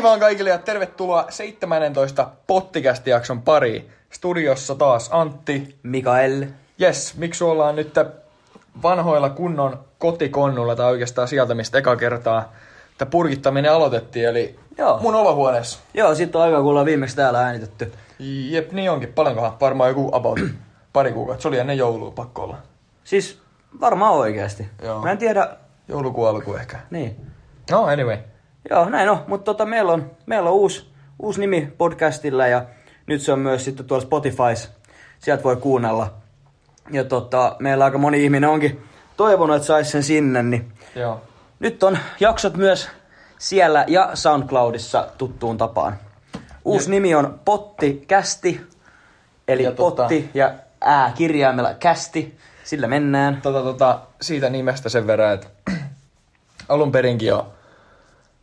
Hei vaan kaikille ja tervetuloa 17 pottikästi-jakson pariin. Studiossa taas Antti. Mikael. Yes, miksi ollaan nyt vanhoilla kunnon kotikonnulla tai oikeastaan sieltä, mistä eka kertaa tämä purkittaminen aloitettiin, eli Joo. mun olohuoneessa. Joo, sit on aika, kun ollaan viimeksi täällä äänitetty. Jep, niin onkin. Paljonkohan? Varmaan joku about pari kuukautta. Se oli ennen joulua, pakko olla. Siis varmaan oikeasti. Joo. Mä en tiedä, Joulukuun alku ehkä. niin. No, anyway. Joo, näin on. Mutta tota, meillä on, meillä on uusi, uusi nimi podcastilla ja nyt se on myös sitten tuolla Spotifys. Sieltä voi kuunnella. Ja tota, meillä aika moni ihminen onkin toivonut, että saisi sen sinne, niin Joo. nyt on jaksot myös siellä ja SoundCloudissa tuttuun tapaan. Uusi Ja- nimi on Potti Kästi, eli Ja tota- Potti ja ää kirjaimella Kästi. Sillä mennään. Tota, tota, siitä nimestä sen verran, että alun perinkin jo,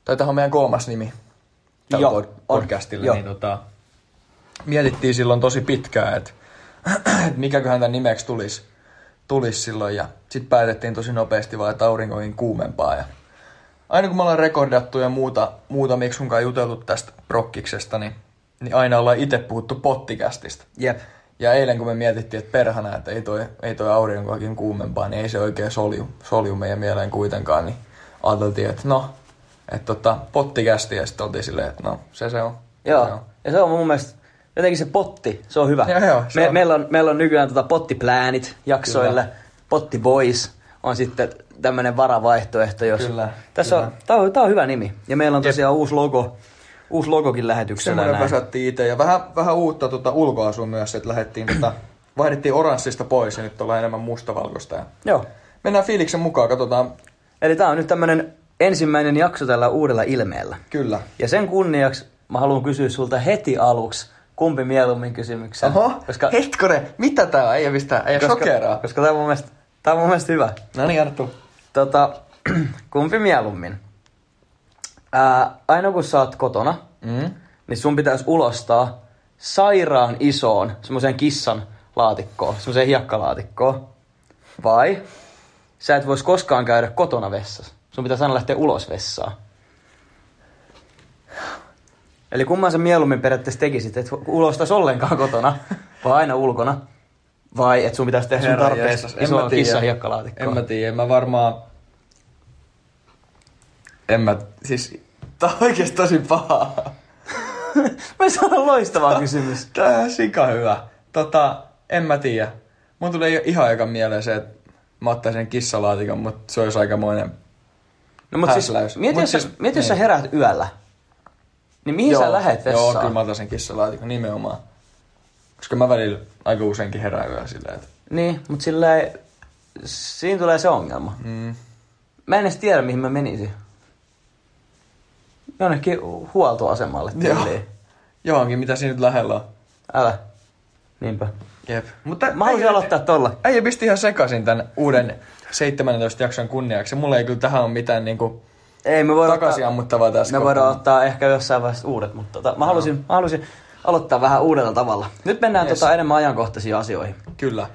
tai tähän on meidän kolmas nimi tällä Joo, podcastilla, Joo. niin tota, mietittiin silloin tosi pitkään, että, että mikäköhän tämän nimeksi tulisi, tulisi silloin, ja sitten päätettiin tosi nopeasti vaan, että aurinkoihin kuumempaa, ja aina kun me ollaan rekordattu ja muuta, muuta miksi sunkaan juteltu tästä prokkiksesta, niin, niin aina ollaan itse puhuttu pottikästistä. Jep. Ja eilen kun me mietittiin, että perhana, että ei toi, ei toi aurinkoakin kuumempaa, niin ei se oikein solju, solju meidän mieleen kuitenkaan, niin ajateltiin, että no, että tota, pottikästi ja sitten oltiin silleen, että no, se se on. Se Joo. on. Ja se on mun mielestä, jotenkin se potti, se on hyvä. Joo, joo, se Me, on. meillä, on, meillä on nykyään tota pottiplänit jaksoille, Kyllä. potti boys on sitten tämmönen varavaihtoehto, jos... Kyllä, Tässä kyllä. on, tää on, tää on hyvä nimi. Ja meillä on tosiaan uusi logo, uusi logokin lähetyksellä. Semmoinen väsättiin itse ja vähän, vähän uutta tota, ulkoasua myös, että lähdettiin tota, vaihdettiin oranssista pois ja nyt ollaan enemmän mustavalkoista. Ja Joo. mennään fiiliksen mukaan, katsotaan. Eli tää on nyt tämmönen ensimmäinen jakso tällä uudella ilmeellä. Kyllä. Ja sen kunniaksi mä haluan kysyä sulta heti aluksi, kumpi mieluummin kysymyksen. Oho, koska, hetkone, mitä tää on? Ei mistä, ei koska, sokeraa. koska tää on mun mielestä, tää on mun mielestä hyvä. No niin, Arttu. Tota, kumpi mieluummin? Ää, aina kun sä oot kotona, Mm. niin sun pitäisi ulostaa sairaan isoon semmoiseen kissan laatikkoon, semmoiseen hiekkalaatikkoon. Vai sä et vois koskaan käydä kotona vessassa. Sun pitäisi aina lähteä ulos vessaan. Eli kumman sä mieluummin periaatteessa tekisit, että ulostais ollenkaan kotona, vai aina ulkona? Vai että sun pitäisi tehdä sun Herra en isoa kissan hiekkalaatikkoa? En mä tiedä, en mä varmaan... En mä... Siis... Tää on oikeesti tosi paha. Mä saan loistava kysymys. Tää on sika hyvä. Tota, en mä tiedä. Mun tulee ihan eka mieleen se, että mä ottaisin kissalaatikon, mutta se olisi aikamoinen... No mut siis, mieti, Mut jos, siis- mieti jos sä niin. heräät yöllä. Niin mihin sä lähet Joo, vessaan? kyllä mä ottaisin kissalaatikon, nimenomaan. Koska mä välillä aika useinkin herään yöllä silleen, että... Niin, mut silleen, siinä tulee se ongelma. Mm, Mä en edes tiedä, mihin mä menisin. Jonnekin huoltoasemalle Joo. johonkin, mitä siinä nyt lähellä on. Älä. Niinpä. Jep. Mutta Mä haluaisin aloittaa tolla. Äijä pisti ihan sekaisin tämän uuden 17 jakson kunniaksi. Mulla ei kyllä tähän ole mitään niinku Ei, me voidaan takaisin ottaa, ammuttavaa tässä me voidaan ottaa ehkä jossain vaiheessa uudet, mutta tota, mä, halusin, mä halusin aloittaa vähän uudella tavalla. Nyt mennään Yes. tota enemmän ajankohtaisiin asioihin. Kyllä.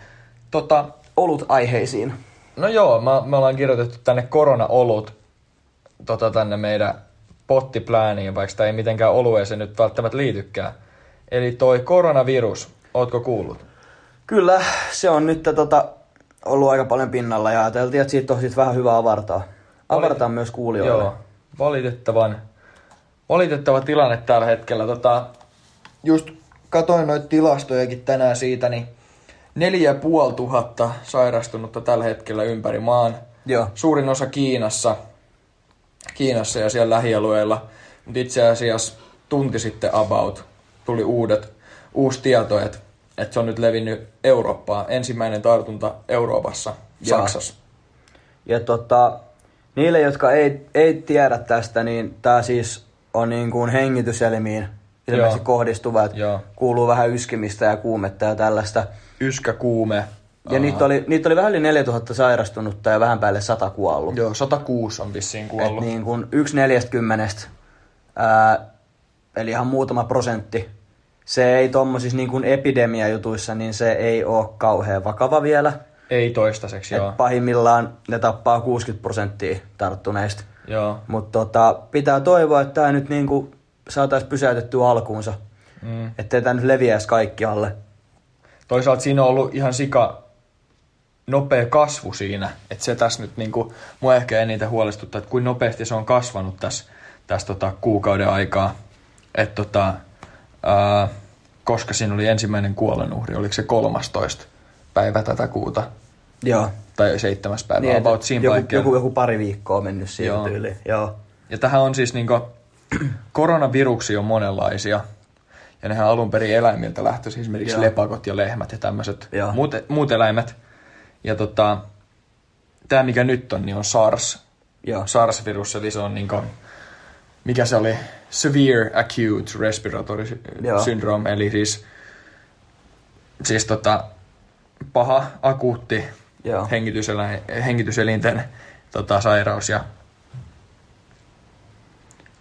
Tota, Olut aiheisiin. no joo, mä, me ollaan kirjoitettu tänne korona-olut tota, tänne meidän pottipläniin, vaikka tämä ei mitenkään olueeseen nyt välttämättä liitykään. Eli toi koronavirus, ootko kuullut? Kyllä, se on nyt tota, ollut aika paljon pinnalla ja ajateltiin, että siitä on sit vähän hyvä avartaa. Avartaa myös kuulijoille. Joo, valitettavan, valitettava tilanne tällä hetkellä. Tota, just katoin noita tilastojakin tänään siitä, niin neljä tuhatta sairastunutta tällä hetkellä ympäri maan. Joo. Suurin osa Kiinassa, Kiinassa ja siellä lähialueilla. Mutta itse asiassa tunti sitten about tuli uudet, uusi tieto, että, että se on nyt levinnyt Eurooppaan. Ensimmäinen tartunta Euroopassa, Jaa. Saksassa. Ja tota, niille, jotka ei, ei tiedä tästä, niin tämä siis on niin kuin hengityselimiin ilmeisesti Joo. kohdistuva, että Joo. kuuluu vähän yskimistä ja kuumetta ja tällaista. Yskä, kuume. Ja niitä oli, niitä oli vähän yli 4000 sairastunutta ja vähän päälle 100 kuollut. Joo, 106 on vissiin Et kuollut. niin kuin yksi neljästäkymmenestä, ää, eli ihan muutama prosentti. Se ei tommosissa niin kuin epidemiajutuissa, niin se ei ole kauhean vakava vielä. Ei toistaiseksi, joo. Pahimmillaan ne tappaa 60 prosenttia tarttuneista. Joo. Mutta tota, pitää toivoa, että tämä nyt niinku saataisiin pysäytettyä alkuunsa. Mm. Ettei tämä nyt leviäisi kaikkialle. Toisaalta siinä on ollut ihan sika nopea kasvu siinä, että se tässä nyt niinku, mua ehkä eniten huolestuttaa, että kuinka nopeasti se on kasvanut tässä, tässä tota, kuukauden aikaa. Että tota, ää, koska siinä oli ensimmäinen kuolonuhri, oliko se 13 päivä tätä kuuta, Joo. tai seitsemäs päivä, Niin, about siinä joku, paikkeilla. joku, joku, pari viikkoa on mennyt siihen Joo. tyyliin. Joo. Ja tähän on siis niinku, koronaviruksia on monenlaisia. Ja nehän alun perin eläimiltä lähtöisin, esimerkiksi Joo. lepakot ja lehmät ja tämmöiset muut, muut eläimet. Ja tota, tämä mikä nyt on, niin on SARS. Joo. SARS-virus, eli se on niinku, mikä se oli? Severe Acute Respiratory Joo. Syndrome, eli siis, siis tota, paha, akuutti Joo. hengityselä, hengityselinten tota, sairaus ja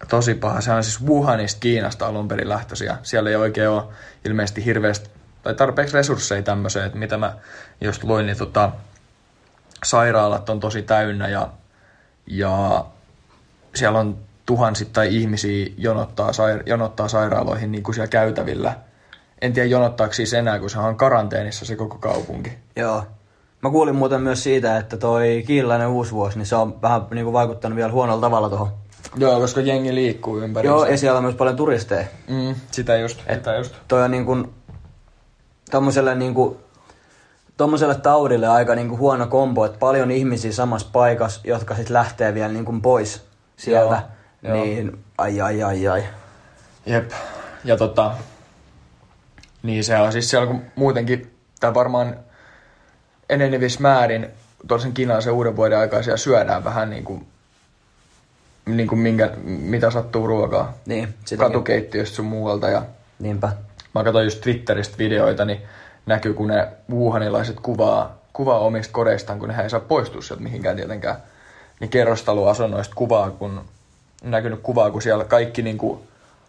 tosi paha. Se on siis Wuhanista Kiinasta alun perin lähtöisin ja siellä ei oikein ole ilmeisesti hirveästi tai tarpeeksi resursseja tämmöiseen, että mitä mä just luin, niin tota, sairaalat on tosi täynnä ja, ja siellä on tuhansittain ihmisiä jonottaa, sair- jonottaa sairaaloihin niin kuin siellä käytävillä. En tiedä jonottaako siis enää, kun se on karanteenissa se koko kaupunki. Joo. Mä kuulin muuten myös siitä, että toi kiilainen uusi vuosi, niin se on vähän niin kuin vaikuttanut vielä huonolla tavalla tuohon. Joo, koska jengi liikkuu ympäri. Joo, ja siellä on myös paljon turisteja. Mm, sitä just, sitä just. Toi on niin kuin, tommoselle niin kuin, tommoselle taudille aika niin kuin huono kombo, että paljon ihmisiä samassa paikassa, jotka sitten lähtee vielä niin kuin pois sieltä. Joo, joo. niin ai ai ai ai. Jep. Ja tota, niin se on siis siellä kun muutenkin, tai varmaan enenevissä määrin tuollaisen kinaisen uuden vuoden aikaa siellä syödään vähän niin kuin, niin kuin minkä, mitä sattuu ruokaa. Niin, sitäkin. Katukeittiöstä sun muualta ja Niinpä. mä katsoin just Twitteristä videoita, niin näkyy kun ne wuhanilaiset kuvaa, kuvaa omista kodeistaan, kun ne ei saa poistua sieltä mihinkään tietenkään. Niin kerrostaloasunnoista kuvaa, kun näkynyt kuvaa, kun siellä kaikki niinku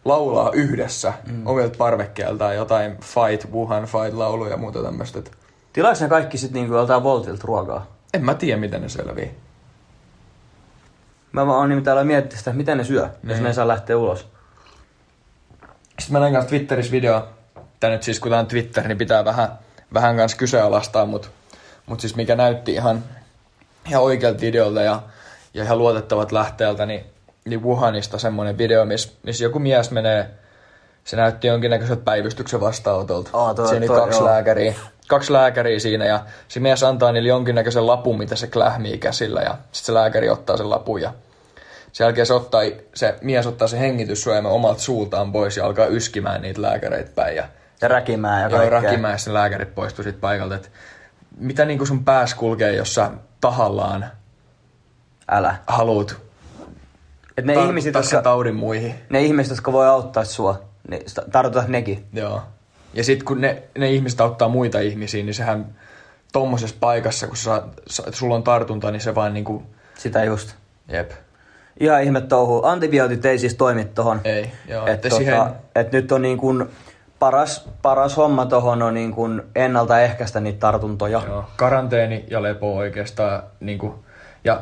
laulaa yhdessä mm. omilta parvekkeeltaan jotain Fight, Wuhan Fight lauluja ja muuta tämmöistä. Tilaaks ne kaikki sitten niinku joltain Voltilta ruokaa? En mä tiedä, miten ne selvii. Mä vaan oon nimittäin aloin miettiä sitä, miten ne syö, jos Niin. ne ei saa lähteä ulos. Sitten mä näin kanssa Twitterissä video, tää nyt siis kun tää on Twitter, niin pitää vähän, vähän kanssa kyseenalaistaa, mutta mut siis mikä näytti ihan, ihan oikealta videolta ja, ja ihan luotettavat lähteeltä, niin, niin Wuhanista semmonen video, missä miss joku mies menee, se näytti jonkinnäköiseltä päivystyksen vastaanotolta. Aa, toi- siinä toi- kaksi joo. lääkäriä, kaksi lääkäriä siinä ja se mies antaa niille jonkinnäköisen lapun, mitä se klähmii käsillä ja sitten se lääkäri ottaa sen lapun ja sen jälkeen se, ottaa, se mies ottaa se hengityssuojamme omalta suultaan pois ja alkaa yskimään niitä lääkäreitä päin. Ja, Ja räkimään ja joo, kaikkea. räkimään ja sen lääkärit poistui siitä paikalta. Et mitä niinku sun pääs kulkee, jos sä tahallaan Älä. haluut Et ne, ihmiset, jotka, taudin muihin. ne ihmiset, jotka voi auttaa sua, niin tartutat nekin. Joo. Ja sitten kun ne, ne ihmiset auttaa muita ihmisiä, niin sehän tommosessa paikassa, kun sä, sä, sulla on tartunta, niin se vaan niinku, Sitä just. jep, Ihan ihme touhu. Antibiootit ei siis toimi tohon. ei. Joo, Et, että tota, siihen, et nyt on niin kuin paras, paras homma tohon on niin kuin ennaltaehkäistä niitä tartuntoja. Joo, karanteeni ja lepo oikeastaan. Niin kuin, ja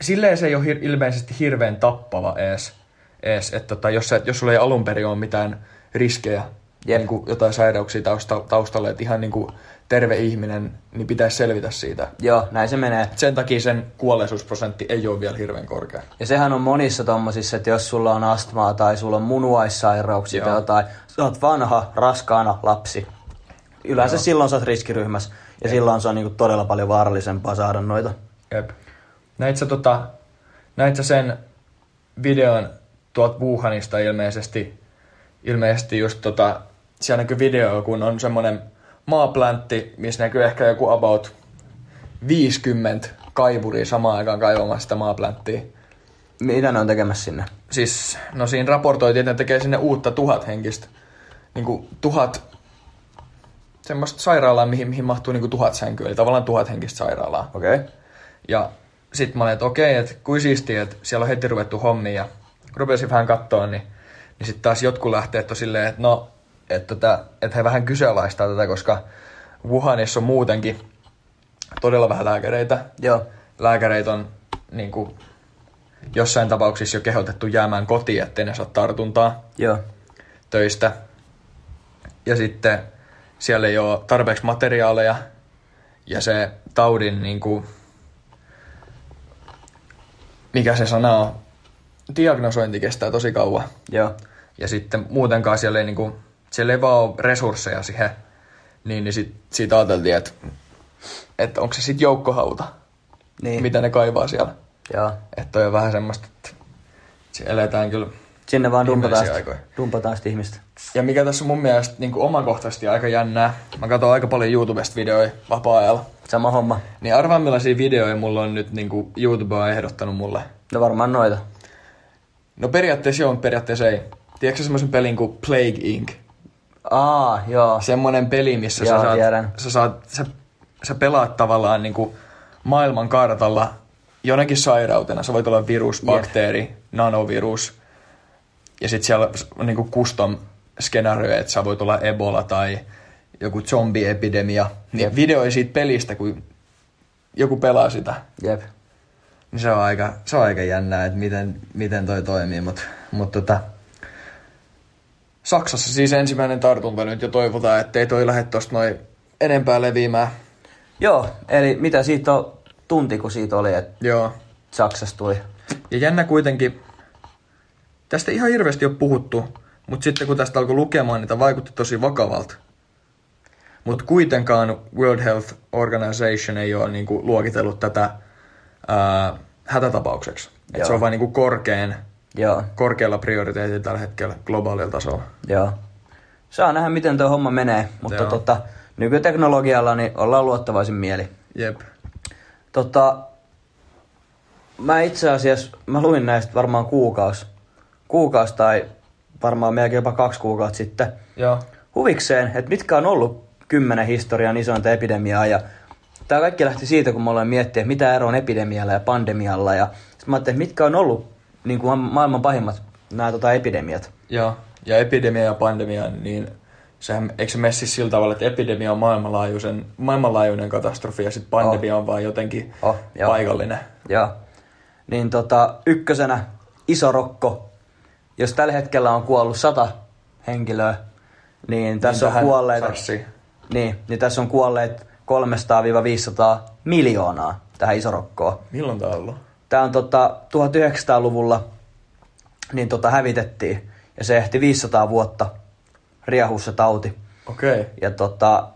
silleen se ei ole hir- ilmeisesti hirveän tappava ees. ees että tota, jos, sä, jos sulla ei alun perin ole mitään riskejä, Jep. niin kuin jotain sairauksia tausta, taustalla, että ihan niin kuin terve ihminen, niin pitäisi selvitä siitä. Joo, näin se menee. Sen takia sen kuolleisuusprosentti ei ole vielä hirveän korkea. Ja sehän on monissa tommosissa, että jos sulla on astmaa tai sulla on munuaissairauksia tai Joo. jotain, sä oot vanha, raskaana lapsi. Yleensä Joo. silloin sä oot riskiryhmässä ja silloin se on niinku todella paljon vaarallisempaa saada noita. Jep. Näit sä, tota, näit sä sen videon tuolta Wuhanista ilmeisesti, ilmeisesti just tota, siellä näkyy video, kun on semmonen maapläntti, missä näkyy ehkä joku about 50 kaivuria samaan aikaan kaivamassa sitä maaplänttiä. Mitä ne on tekemässä sinne? Siis, no siinä raportoitiin, että ne tekee sinne uutta tuhat henkistä. Niinku tuhat, semmoista sairaalaa, mihin, mihin mahtuu niinku tuhat sänkyä, eli tavallaan tuhat henkistä sairaalaa. Okei. Okay. Ja sit mä olin, että okei, että kuin siistiä, että siellä on heti ruvettu hommiin. Ja kun rupesin vähän kattoa, niin, niin sitten taas jotkut lähtee, että on silleen, että no, että, tota, että he vähän kyseenalaistaa tätä, koska Wuhanissa on muutenkin todella vähän lääkäreitä. Joo. Lääkäreitä on niin kuin, jossain tapauksissa jo kehotettu jäämään kotiin, ettei ne saa tartuntaa Joo. töistä. Ja sitten siellä ei ole tarpeeksi materiaaleja ja se taudin, niin kuin, mikä se sana on, diagnosointi kestää tosi kauan. Joo. Ja sitten muutenkaan siellä ei, niin kuin, siellä ei vaan ole resursseja siihen, niin, niin sit, siitä ajateltiin, että, että onko se sitten joukkohauta, Niin. mitä ne kaivaa siellä. Joo. Että on vähän semmoista, että eletään kyllä. Sinne vaan dumpataan, Viimeisiä sit, aikoja. dumpataan ihmistä. Ja mikä tässä on mun mielestä niin omakohtaisesti aika jännää, mä katson aika paljon YouTubesta videoja vapaa-ajalla. Sama homma. Niin arvaa millaisia videoja mulla on nyt niin YouTube on ehdottanut mulle. No varmaan noita. No periaatteessa joo, periaatteessa ei. Tiedätkö semmoisen pelin kuin Plague Inc? Aa, joo. Semmoinen peli, missä Joo, sä, saat, tiedän. sä, saat, sä, sä pelaat tavallaan niin kuin maailman kartalla jonakin sairautena. Se voi olla virus, bakteeri, nanovirus. Ja sitten siellä on niin kuin custom skenaario, että sä voit olla Ebola tai joku zombiepidemia. Niin Jep. videoi siitä pelistä, kun joku pelaa sitä. Jep. Niin se on aika, se on aika jännää, että miten, miten toi toimii, mutta mut tota, Saksassa siis ensimmäinen tartunta nyt jo toivotaan, ettei toi lähde tosta noin enempää leviämään. Joo, eli mitä siitä on tunti, kun siitä oli, että Joo. Saksasta tuli. Ja jännä kuitenkin, tästä ihan hirveästi on puhuttu, mutta sitten kun tästä alkoi lukemaan, niin tämä vaikutti tosi vakavalta. Mutta kuitenkaan World Health Organization ei ole niinku luokitellut tätä ää, hätätapaukseksi. Et se on vain niinku korkein, Joo, korkealla prioriteetilla tällä hetkellä globaalilla tasolla. joo. Saa nähdä, miten tuo homma menee, mutta Joo. tota, nykyteknologialla niin ollaan luottavaisin mieli. Jep. Tota, mä itse asiassa, mä luin näistä varmaan kuukaus, kuukaus tai varmaan melkein jopa kaksi kuukautta sitten Joo. huvikseen, että mitkä on ollut kymmenen historian isointa epidemiaa ja tämä kaikki lähti siitä, kun mä aloin miettiä, että mitä ero on epidemialla ja pandemialla ja sitten mä ajattelin, että mitkä on ollut niin kuin maailman pahimmat nämä tota, epidemiat. Joo. Ja epidemia ja pandemia, niin sehän, eikö se mene siis sillä tavalla, että epidemia on maailmanlaajuisen, maailmanlaajuinen katastrofi ja sitten pandemia on vaan jotenkin Oh, joo. paikallinen. Joo. Niin tota, ykkösenä iso rokko. Jos tällä hetkellä on kuollut sata henkilöä, niin tässä Niin on kuolleet... sarssiin. Niin, niin tässä on kuolleet 300-500 miljoonaa tähän isorokkoon. Milloin tää on ollut? Tämä on tota, 1900-luvulla niin tota, hävitettiin ja se ehti 500 vuotta riehua se tauti. Okei. Okay. Ja tota,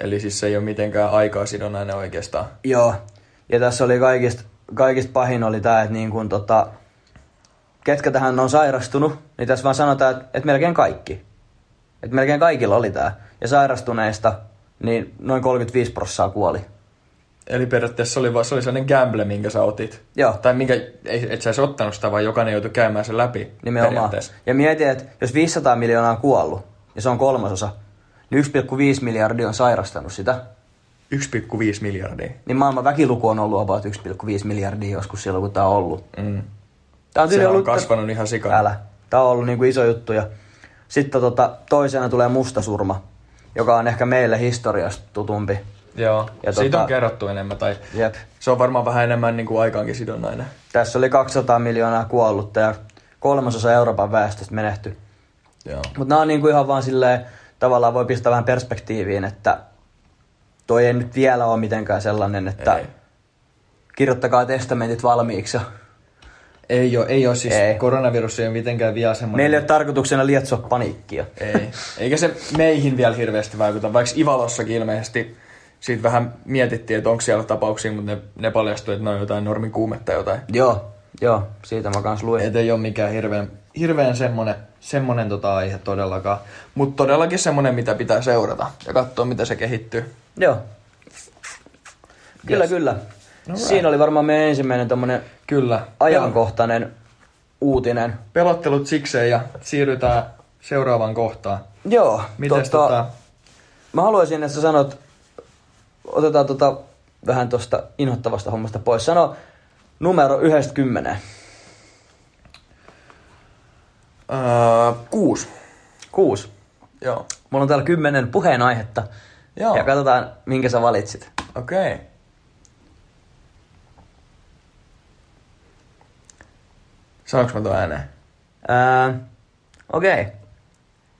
Eli siis se ei ole mitenkään aikaa sidonnainen oikeastaan. Joo, ja tässä oli kaikista, kaikista pahin oli tämä, että niin kun, tota, ketkä tähän on sairastunut, niin tässä vaan sanotaan, että, että melkein kaikki. Että melkein kaikilla oli tämä. Ja sairastuneista, niin noin 35 prossaa kuoli. Eli periaatteessa se oli, vaan, se oli sellainen gamble, minkä sä otit. Joo. Tai minkä, ei, et sä edes ottanut sitä, vaan jokainen joutui käymään sen läpi. Nimenomaan. Ja mietin, että jos 500 miljoonaa on kuollut, ja se on kolmasosa, niin 1,5 miljardia on sairastanut sitä, 1,5 miljardia. niin maailman väkiluku on ollut about 1,5 miljardia joskus silloin, kun tämä on ollut. Mm. Tää on Se on ollut kasvanut ihan sikana. Älä. Tämä on ollut niinku iso juttu. Ja sitten tota, toisena tulee mustasurma, joka on ehkä meille historiasta tutumpi. Joo. Ja Siitä tota- on kerrottu enemmän. Tai Jep. se on varmaan vähän enemmän niin kuin aikaankin sidonnainen. Tässä oli 200 miljoonaa kuollutta ja kolmasosa Euroopan väestöstä menehty. Mutta nämä on niinku ihan vaan silleen, tavallaan voi pistää vähän perspektiiviin, että toi ei nyt vielä ole mitenkään sellainen, että Ei. kirjoittakaa testamentit valmiiksi. ja Ei ole, ei ole siis, Ei. koronavirus ei ole mitenkään vielä semmoinen. Meillä ei ole tarkoituksena lietsoa paniikkia. Ei. Eikä se meihin vielä hirveästi vaikuta, vaikka Ivalossakin ilmeisesti siitä vähän mietittiin, että onko siellä tapauksia, mutta ne, ne paljastui, että ne on jotain normikuumetta jotain. Joo, joo, siitä mä kans luin. Et ei ole mikään hirveän, hirveän semmonen, semmonen tota aihe todellakaan. Mutta todellakin semmonen, mitä pitää seurata ja katsoa, miten se kehittyy. Joo. Kyllä, Yes. kyllä. Alright. Siinä oli varmaan meidän ensimmäinen tommonen Kyllä. ajankohtainen uutinen. Pelottelut sikseen ja siirrytään seuraavaan kohtaan. Joo, Mites tota... mä haluaisin, että sä sanot, otetaan tota vähän tosta inhottavasta hommasta pois. Sano numero yhdestä kymmeneen. Öö, kuusi. Kuusi. Joo. Mulla on täällä kymmenen puheenaihetta. Joo. Ja katsotaan, minkä sä valitsit. Okei. Okay. Sanoinko mä tuon ääneen? Ää, Okei. Okay.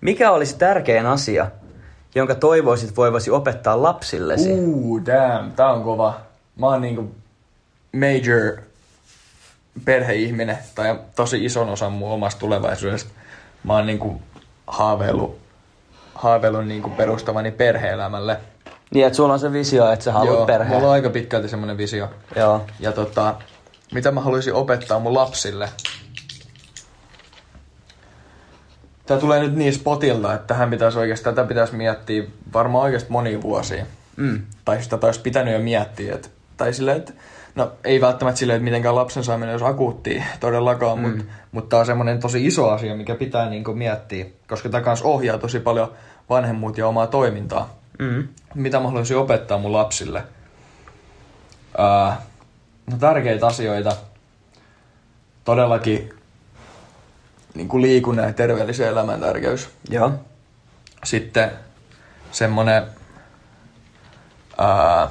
Mikä olisi tärkein asia, jonka toivoisit voivasi opettaa lapsillesi? Uu, damn, tää on kova. Mä oon niinku major perheihminen, tai tosi ison osan mun omasta tulevaisuudesta. Mä oon niinku haaveillut, haaveillut niinku perustavani perhe-elämälle. Niin, että sulla on se visio, että sä haluat Joo, perheen. mulla on aika pitkälti semmonen visio. Joo. Ja tota, mitä mä haluaisin opettaa mun lapsille? Tää tulee nyt niin spotilta, että tähän pitäisi oikeasti, tätä pitäisi miettiä varmaan oikeasti monia vuosia. Mm. Tai sitä olisi pitänyt jo miettiä. Et, tai silleen, että no ei välttämättä silleen, että mitenkään lapsen saaminen olisi akuuttia todellakaan, mm. mutta mut tää on semmoinen tosi iso asia, mikä pitää niinku miettiä, koska tämä kanssa ohjaa tosi paljon vanhemmuutta ja omaa toimintaa. Mm. Mitä mä haluaisin opettaa mun lapsille? Ää, no tärkeitä asioita. Todellakin niin kuin liikunnan ja terveellisen elämän tärkeys. Joo. Sitten semmonen ää,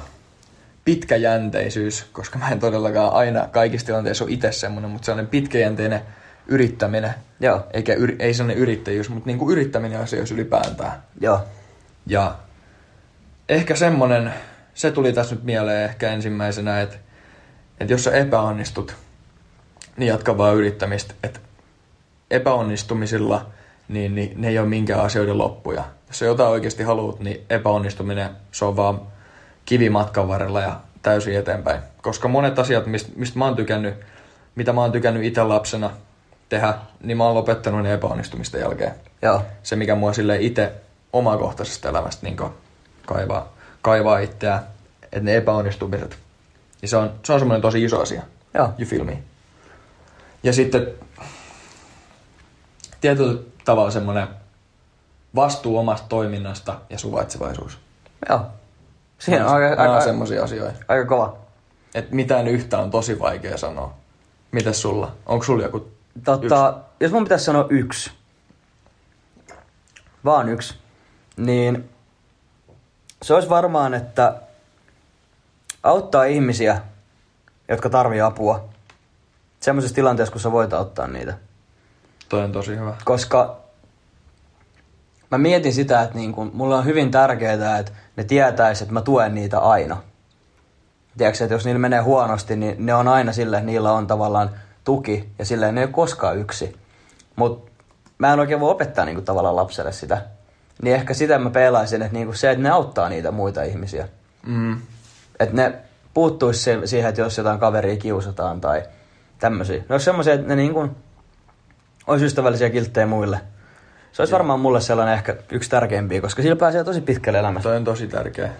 pitkäjänteisyys, koska mä en todellakaan aina kaikissa tilanteissa ole itse semmonen, mutta sellainen pitkäjänteinen yrittäminen, Joo. eikä yri, ei sellainen yrittäjyys, mutta niin kuin yrittäminen asioissa ylipäätään. Joo. Ja ehkä semmonen, se tuli tässä nyt mieleen ehkä ensimmäisenä, että, että jos sä epäonnistut, niin jatka vaan yrittämistä. Että epäonnistumisilla, niin, niin ne ei ole minkään asioiden loppuja. Jos sä jotain oikeasti haluat, niin epäonnistuminen, se on vaan kivi matkan varrella ja täysin eteenpäin. Koska monet asiat, mistä, mistä mä oon tykännyt, mitä mä oon tykännyt itse lapsena tehdä, niin mä oon lopettanut ne epäonnistumisten jälkeen Joo. se, mikä mua sille itse omakohtaisesta elämästä niin kaivaa, kaivaa itseään, että ne epäonnistumiset, niin se on, se on semmoinen tosi iso asia. Joo. You feel me? Ja sitten tietyllä tavalla semmoinen vastuu omasta toiminnasta ja suvaitsevaisuus. Joo. Siinä on aika, Nämä aika, on semmoisia asioita. aika kova. Että mitään yhtä on tosi vaikea sanoa. Mites sulla? Onko sulla joku Totta, jos mun pitäisi sanoa yksi, vaan yksi, niin se olisi varmaan, että auttaa ihmisiä, jotka tarvii apua, semmoisessa tilanteessa, kun sä voit auttaa niitä. Toi on tosi hyvä. Koska mä mietin sitä, että niin kun, mulla on hyvin tärkeää, että ne tietäis, että mä tuen niitä aina. Tiedätkö, että jos niillä menee huonosti, niin ne on aina sille, että niillä on tavallaan tuki ja silleen ne ei ole koskaan yksi. Mutta mä en oikein voi opettaa niin kuin, tavallaan lapselle sitä. Niin ehkä sitä mä pelaisin, että niin kuin se, että ne auttaa niitä muita ihmisiä. Mm. Että ne puuttuisi siihen, että jos jotain kaveria kiusataan tai tämmöisiä. Ne olisi semmoisia, että ne niin kuin, olisi ystävällisiä kilttejä muille. Se olisi varmaan mulle sellainen ehkä yksi tärkeimpiä, koska sillä pääsee tosi pitkälle elämässä. Toi on tosi tärkeä.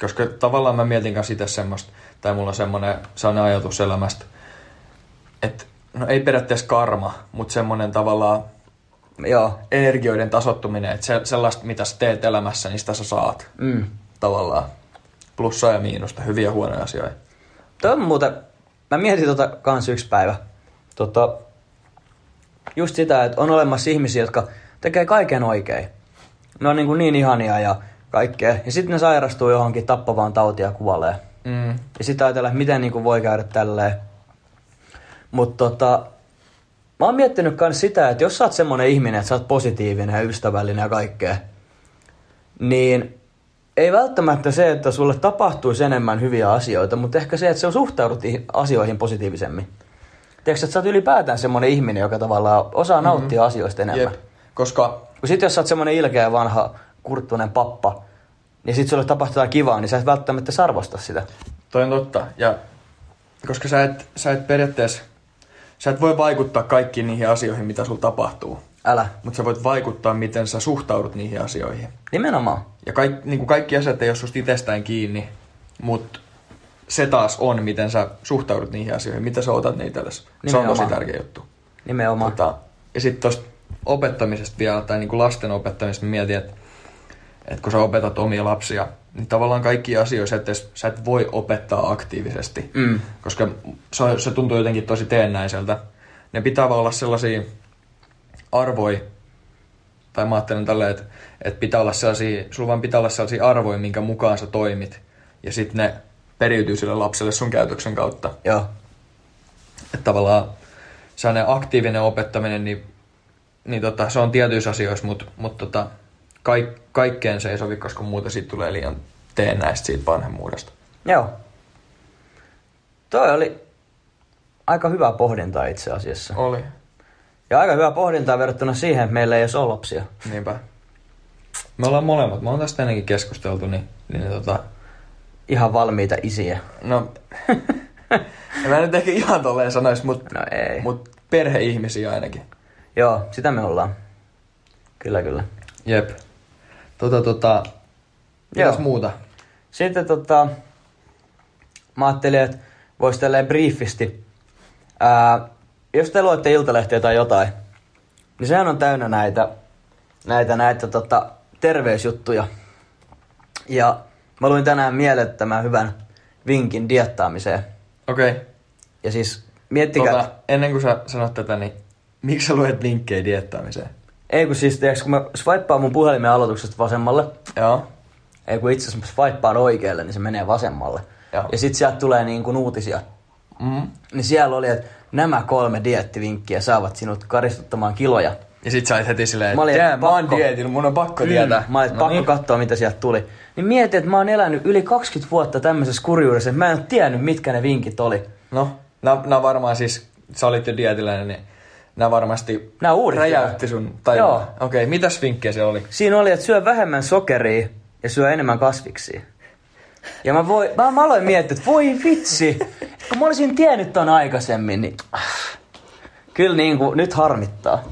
Koska tavallaan mä mietin kanssa itse semmoista, tai mulla on semmoinen, sellainen ajatus elämästä, että no ei periaatteessa karma, mutta semmoinen tavallaan Joo. energioiden tasottuminen, että se, sellaista, mitä sä teet elämässä, niin sitä sä saat Mm. tavallaan. Plussaa ja miinusta, hyviä ja huonoja asioita. Toi on muuten, mä mietin tota kans yksi päivä. Tota, just sitä, että on olemassa ihmisiä, jotka tekee kaiken oikein. Ne on niin, kuin niin ihania ja kaikkea. Ja sitten ne sairastuu johonkin tappavaan tautia ja kuolee. Mm. Ja sitten ajatellaan, että miten niin kuin voi käydä tälleen. Mutta tota, mä oon miettinyt myös sitä, että jos sä oot semmonen ihminen, että sä oot positiivinen ja ystävällinen ja kaikkea, niin ei välttämättä se, että sulle tapahtuisi enemmän hyviä asioita, mutta ehkä se, että sä suhtaudut ih- asioihin positiivisemmin. Tiedätkö, että sä oot ylipäätään semmonen ihminen, joka tavallaan osaa nauttia mm-hmm. asioista enemmän. Jep. Koska Kun sit jos sä oot semmonen ilkeä vanha kurttunen pappa, niin sit sulle tapahtuu jotain kivaa, niin sä et välttämättä sarvosta sitä. toi on totta. Ja koska sä et, sä et periaatteessa, sä et voi vaikuttaa kaikkiin niihin asioihin, mitä sulla tapahtuu. Älä. Mutta sä voit vaikuttaa, miten sä suhtaudut niihin asioihin. Nimenomaan. Ja kaik, niin kuin kaikki asiat ei ole susta itsestään kiinni, mutta se taas on, miten sä suhtaudut niihin asioihin, mitä sä otat niitä itsellesi. Se on tosi tärkeä juttu. Nimenomaan. Tota, ja sitten tuosta opettamisesta vielä, tai niin kuin lasten opettamisesta, mietin, että, että kun sä opetat omia lapsia, niin tavallaan kaikki asioita et, edes, sä et voi opettaa aktiivisesti, Mm. koska se, se tuntuu jotenkin tosi teennäiseltä. Ne pitää vaan olla sellaisia arvoja, tai mä ajattelen tälleen, että, että pitää olla sellaisia, sulla vaan pitää olla sellaisia arvoja, minkä mukaan sä toimit, ja sitten ne periytyy sille lapselle sun käytöksen kautta. Joo. Että tavallaan sellainen aktiivinen opettaminen, niin, niin tota, se on tietyissä asioissa, mutta mut tota, kaik, kaikkeen se ei sovi, koska muuta siitä tulee liian teennäistä siitä vanhemmuudesta. Joo. Toi oli aika hyvä pohdinta itse asiassa. Oli. Ja aika hyvä pohdinta verrattuna siihen, että meillä ei edes ole lapsia. Niinpä. Me ollaan molemmat. Me on tästä ennenkin keskusteltu, niin, niin tota, Ihan valmiita isiä. no, en mä nyt ehkä ihan tolleen sanois, mutta No ei. mut perheihmisiä ainakin. Joo, sitä me ollaan. Kyllä, kyllä. Jep. Tota, tota, mitäs Joo. muuta? Sitten tota, mä ajattelin, että voisi tälleen briefisti. Ää, jos te luette Iltalehtiä tai jotain, niin sehän on täynnä näitä, näitä, näitä tota, terveysjuttuja. Ja mä luin tänään mielettömän hyvän vinkin diettaamiseen. Okei. Okay. Ja siis miettikää, Tota, ennen kuin sä sanot tätä, niin miksi sä luet linkkejä diettaamiseen? ei kun siis, tiiäks, kun mä swipeaan mun puhelimen aloituksesta vasemmalle, Joo. ei kun itse asiassa mä swipeaan oikealle, niin se menee vasemmalle. Joo. Ja sit sieltä tulee niin kuin uutisia. Mm. Niin siellä oli, että nämä kolme diettivinkkiä saavat sinut karistuttamaan kiloja. Ja sit sä olit heti silleen, Mä olin, että mä oon pakko. dietillä, mun on pakko tietää. Mm, mä olin, että pakko niin. katsoa, mitä sieltä tuli. Niin mietin, että mä oon elänyt yli 20 vuotta tämmöisessä kurjuudessa, että mä en ole tiennyt, mitkä ne vinkit oli. No, nää, varmaan siis, sä olit jo dietillä, niin nää varmasti Nää räjäytti sun tajua. Joo. Okei, okay, mitäs vinkkejä siellä oli? Siinä oli, että syö vähemmän sokeria ja syö enemmän kasviksia. Ja mä, voi, mä, mä aloin miettiä, että voi vitsi, kun mä olisin tiennyt ton aikaisemmin, niin kyllä niin kuin, nyt harmittaa.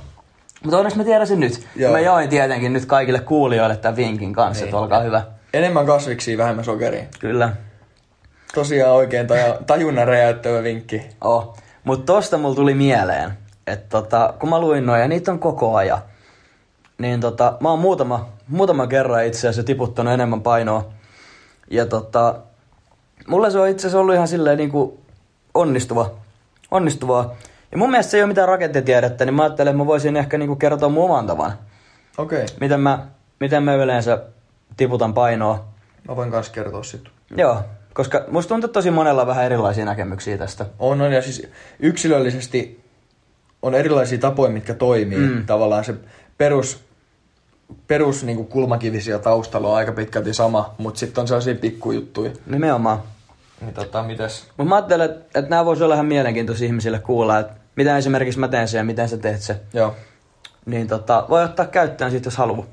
Mutta onneksi mä tiedän sen nyt. Joo. Mä join tietenkin nyt kaikille kuulijoille tämän vinkin kanssa, Niin. että olkaa hyvä. Enemmän kasviksia, vähemmän sokeria. Kyllä. Tosiaan oikein taja, tajunnan räjäyttävä vinkki. Oh. Mutta tosta mulla tuli mieleen, että tota, kun mä luin noin, ja niitä on koko ajan, niin tota, mä oon muutama, muutama kerran itse asiassa tiputtanut enemmän painoa. Ja tota, mulle se on itse asiassa ollut ihan silleen niin kuin onnistuva, onnistuvaa. Ja mun mielestä se ei ole mitään rakettitiedettä, niin mä ajattelin, että mä voisin ehkä niin kuin kertoa mun oman tavan. Okei, okay. Miten mä, miten mä yleensä tiputan painoa. mä voin kanssa kertoa sit. Joo, koska musta tuntuu että tosi monella vähän erilaisia näkemyksiä tästä. On, on, ja siis yksilöllisesti on erilaisia tapoja, mitkä toimii. Mm. Tavallaan se perus, perus niin kulmakivi siellä taustalla on aika pitkälti sama, mutta sitten on sellaisia pikkujuttuja. Nimenomaan. Niin tota, mitäs? Mutta mä ajattelen, että, että nämä voisi olla ihan mielenkiintoisia ihmisille kuulla, että miten esimerkiksi mä teen sen ja miten sä teet se. Joo. Niin tota, voi ottaa käyttöön siitä, jos haluaa.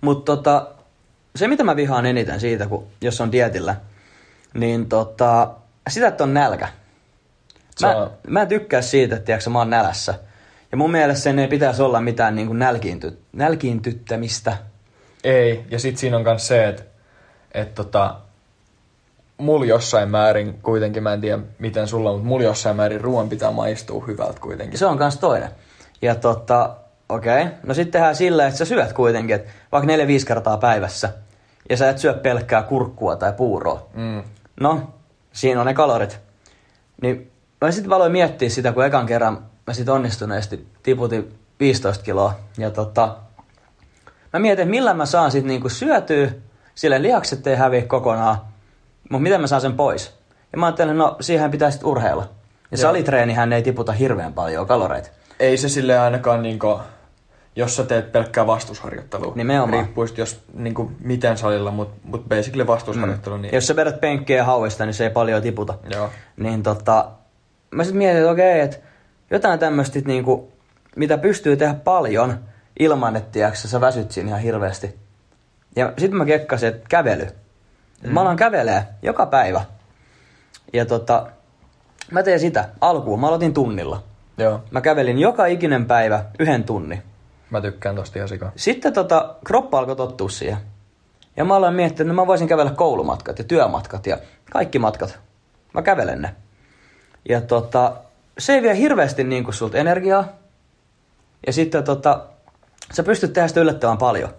Mutta tota, se, mitä mä vihaan eniten siitä, kun, jos on dietillä, niin tota, sitä, että on nälkä. Mä, on- mä en tykkää siitä, että tiiäksä, mä oon nälässä. Ja mun mielestä sen ei pitäisi olla mitään niin kuin nälkiinty, nälkiintyttämistä. Ei, ja sitten siinä on myös se, että et tota, mulla jossain määrin kuitenkin, mä en tiedä miten sulla, mutta mulla jossain määrin ruoan pitää maistua hyvältä kuitenkin. Se on kans toinen. Ja tota, okei. Okay. No sitten tehdään sillä, että sä syöt kuitenkin, että vaikka 4-5 kertaa päivässä. Ja sä et syö pelkkää kurkkua tai puuroa. Mm. No, siinä on ne kalorit. Niin mä sitten aloin miettiä sitä, kun ekan kerran mä sit onnistuneesti tiputin 15 kiloa. Ja tota, mä mietin, että millä mä saan sit niinku syötyä, sille lihakset ei häviä kokonaan, mutta miten mä saan sen pois. Ja mä ajattelin, no siihen pitää sit urheilla. Ja Joo. salitreenihän ei tiputa hirveän paljon kaloreita. Ei se sille ainakaan niinku, jos sä teet pelkkää vastusharjoittelua. Nimenomaan. Riippuu jos niinku miten salilla, mutta mut basically vastusharjoittelu. Mm. Niin, Jos sä vedät penkkiä ja hauista, niin se ei paljon tiputa. Joo. Niin tota, mä sitten mietin, että okei, että jotain tämmöistä, niinku, mitä pystyy tehdä paljon ilman, että tiiäksä, sä väsyt siinä ihan hirveästi. Ja sitten mä kekkasin, että kävely. Mm. Mä alan kävelee joka päivä. Ja tota, mä teen sitä alkuun. Mä aloitin tunnilla. Joo. Mä kävelin joka ikinen päivä yhden tunnin. Mä tykkään tosta ihan sikaa. Sitten tota, kroppa alkoi tottua siihen. Ja mä aloin miettiä, että no mä voisin kävellä koulumatkat ja työmatkat ja kaikki matkat. Mä kävelen ne. Ja tota, se ei vie hirveästi niin kuin sulta energiaa. Ja sitten tota, sä pystyt tehdä sitä yllättävän paljon.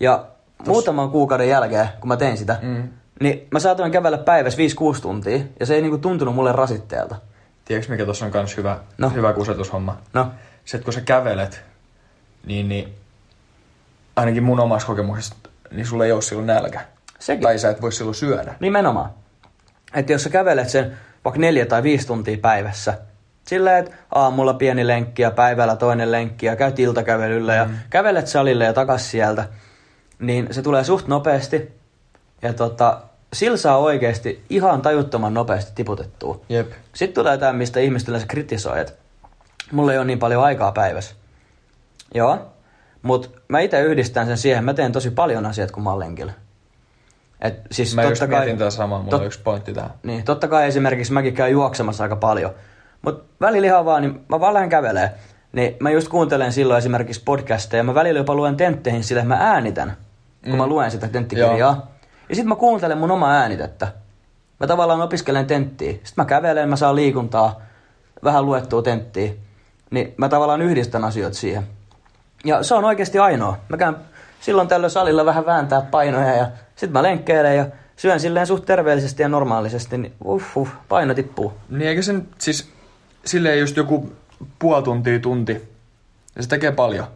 Ja muutaman kuukauden jälkeen, kun mä tein sitä, Mm. niin mä saatoin kävellä päivässä 5-6 tuntia. Ja se ei niinku tuntunut mulle rasitteelta. Tiedätkö mikä tuossa on kans hyvä, No. hyvä kusetushomma? No, Se, että kun sä kävelet, niin, niin ainakin mun omassa kokemuksessa, niin sulla ei ole silloin nälkä. sekin. Tai sä et voi silloin syödä. Nimenomaan. Että jos sä kävelet sen vaikka neljä tai viisi tuntia päivässä, Silleen, että aamulla pieni lenkki ja päivällä toinen lenkki ja käyt iltakävelyllä ja kävelet salille ja takas sieltä. Niin se tulee suht nopeasti. Ja tota, sillä saa oikeasti ihan tajuttoman nopeasti tiputettua. Jep. Sitten tulee tämä, mistä ihmiset yleensä kritisoi, että mulla ei ole niin paljon aikaa päivässä. Joo, mutta mä itse yhdistän sen siihen, mä teen tosi paljon asiat, kun mä oon lenkillä. Et siis Mä totta just kai, mietin tätä samaa, mulla tot- on yksi pointti tähän. niin, totta kai esimerkiksi mäkin käyn juoksemassa aika paljon. Mutta välillä ihan vaan, niin mä vaan lähden kävelee. Niin mä just kuuntelen silloin esimerkiksi podcasteja. Mä välillä jopa luen tentteihin sille, että mä äänitän, kun Mm. mä luen sitä tenttikirjaa. Ja sitten mä kuuntelen mun omaa äänitettä. Mä tavallaan opiskelen tenttiä. Sitten mä kävelen, mä saan liikuntaa, vähän luettua tenttiä. Niin mä tavallaan yhdistän asioita siihen. Ja se on oikeasti ainoa. Mä käyn silloin tällöin salilla vähän vääntää painoja ja sit mä lenkkeilen ja syön silleen suht terveellisesti ja normaalisesti, niin uff, uff paino tippuu. Niin eikö sen, siis silleen just joku puoli tuntia, tunti. Ja se tekee paljon.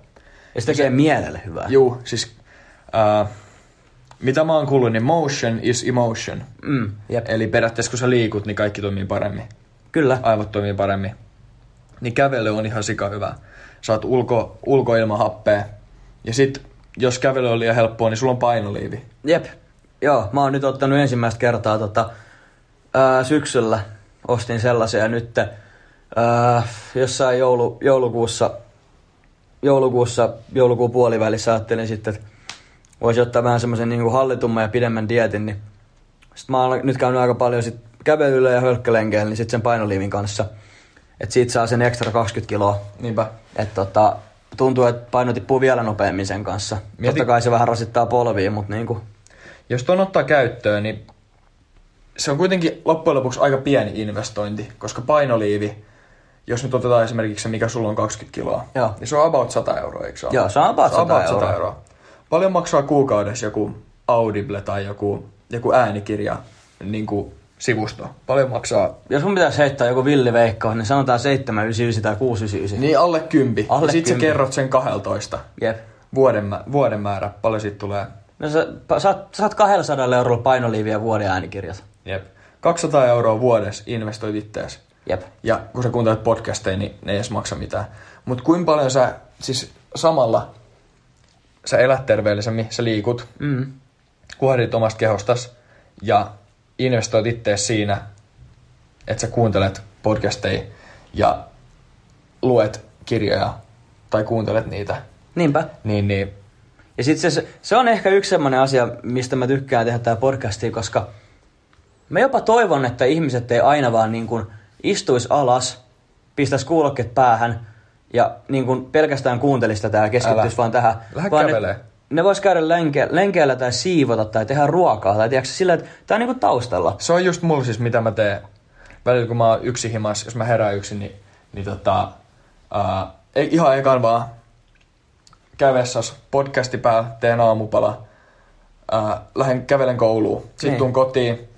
Ja se tekee mielelle hyvää. Juu, siis äh, mitä mä oon kuullut, niin motion is emotion. Mm, jep. Eli periaatteessa kun sä liikut, niin kaikki toimii paremmin. Kyllä. Aivot toimii paremmin. Niin kävely on ihan sika hyvä. Saat ulko, ulkoilmahappea. Ja sit, jos kävely on liian helppoa, niin sulla on painoliivi. Jep. Joo, mä oon nyt ottanut ensimmäistä kertaa tota, ää, syksyllä. Ostin sellaisen ja nyt ää, jossain joulu, joulukuussa, joulukuussa, joulukuun puolivälissä ajattelin sitten, että voisi ottaa vähän semmoisen niin hallitumman ja pidemmän dietin, niin sitten mä oon nyt käynyt aika paljon sit kävelyllä ja hölkkälenkeillä, niin sitten sen painoliivin kanssa. Että siitä saa sen ekstra 20 kiloa. Niinpä. Että tota, tuntuu, että paino tippuu vielä nopeammin sen kanssa. Mieti- Totta kai se vähän rasittaa polvia, mutta niinku, Jos ton ottaa käyttöön, niin se on kuitenkin loppujen lopuksi aika pieni investointi, koska painoliivi, jos nyt otetaan esimerkiksi se, mikä sulla on 20 kiloa, Joo. niin se on about 100 euroa, eikö se ole? Joo, se on about 100 euroa. Paljon maksaa kuukaudessa joku Audible tai joku, joku äänikirja niin kuin sivusto? Paljon maksaa? jos mun pitäisi heittää joku villiveikko, niin sanotaan 799 tai 699. Niin alle kympi. Alle ja sit sä kympi. kerrot sen 12 Jep. vuoden, vuoden määrä. Paljon siitä tulee? No sä, saat, saat 200 eurolla painoliiviä vuoden äänikirjat. Jep. 200 euroa vuodessa investoit ittees. Jep. Ja kun sä kuuntelet podcasteja, niin ne ei edes maksa mitään. Mutta kuinka paljon sä, siis samalla, sä elät terveellisemmin, sä liikut, Mm. huolehdit omasta kehostas ja investoit ittees siinä, että sä kuuntelet podcasteja ja luet kirjoja tai kuuntelet niitä, Niinpä. niin, niin Ja sit se, se on ehkä yksi semmoinen asia, mistä mä tykkään tehdä tää podcastia, koska mä jopa toivon, että ihmiset ei aina vaan niin kuin istuis alas, pistäis kuulokkeet päähän ja niin kuin pelkästään kuuntelisi tätä ja keskittyisi Älä. vaan tähän. Lähde vaan kävelee. Ne, ne vois käydä lenke, lenkeillä tai siivota tai tehdä ruokaa tai tiedätkö, sillä, että tää on niin kuin taustalla. se on just mulla siis mitä mä teen. Välillä kun mä oon yksi himas, jos mä herään yksin, niin, niin tota, ää, ei, ihan ekan vaan kävessas podcasti päällä, teen aamupala, ää, lähden kävelen kouluun, sitten Niin. tuun kotiin,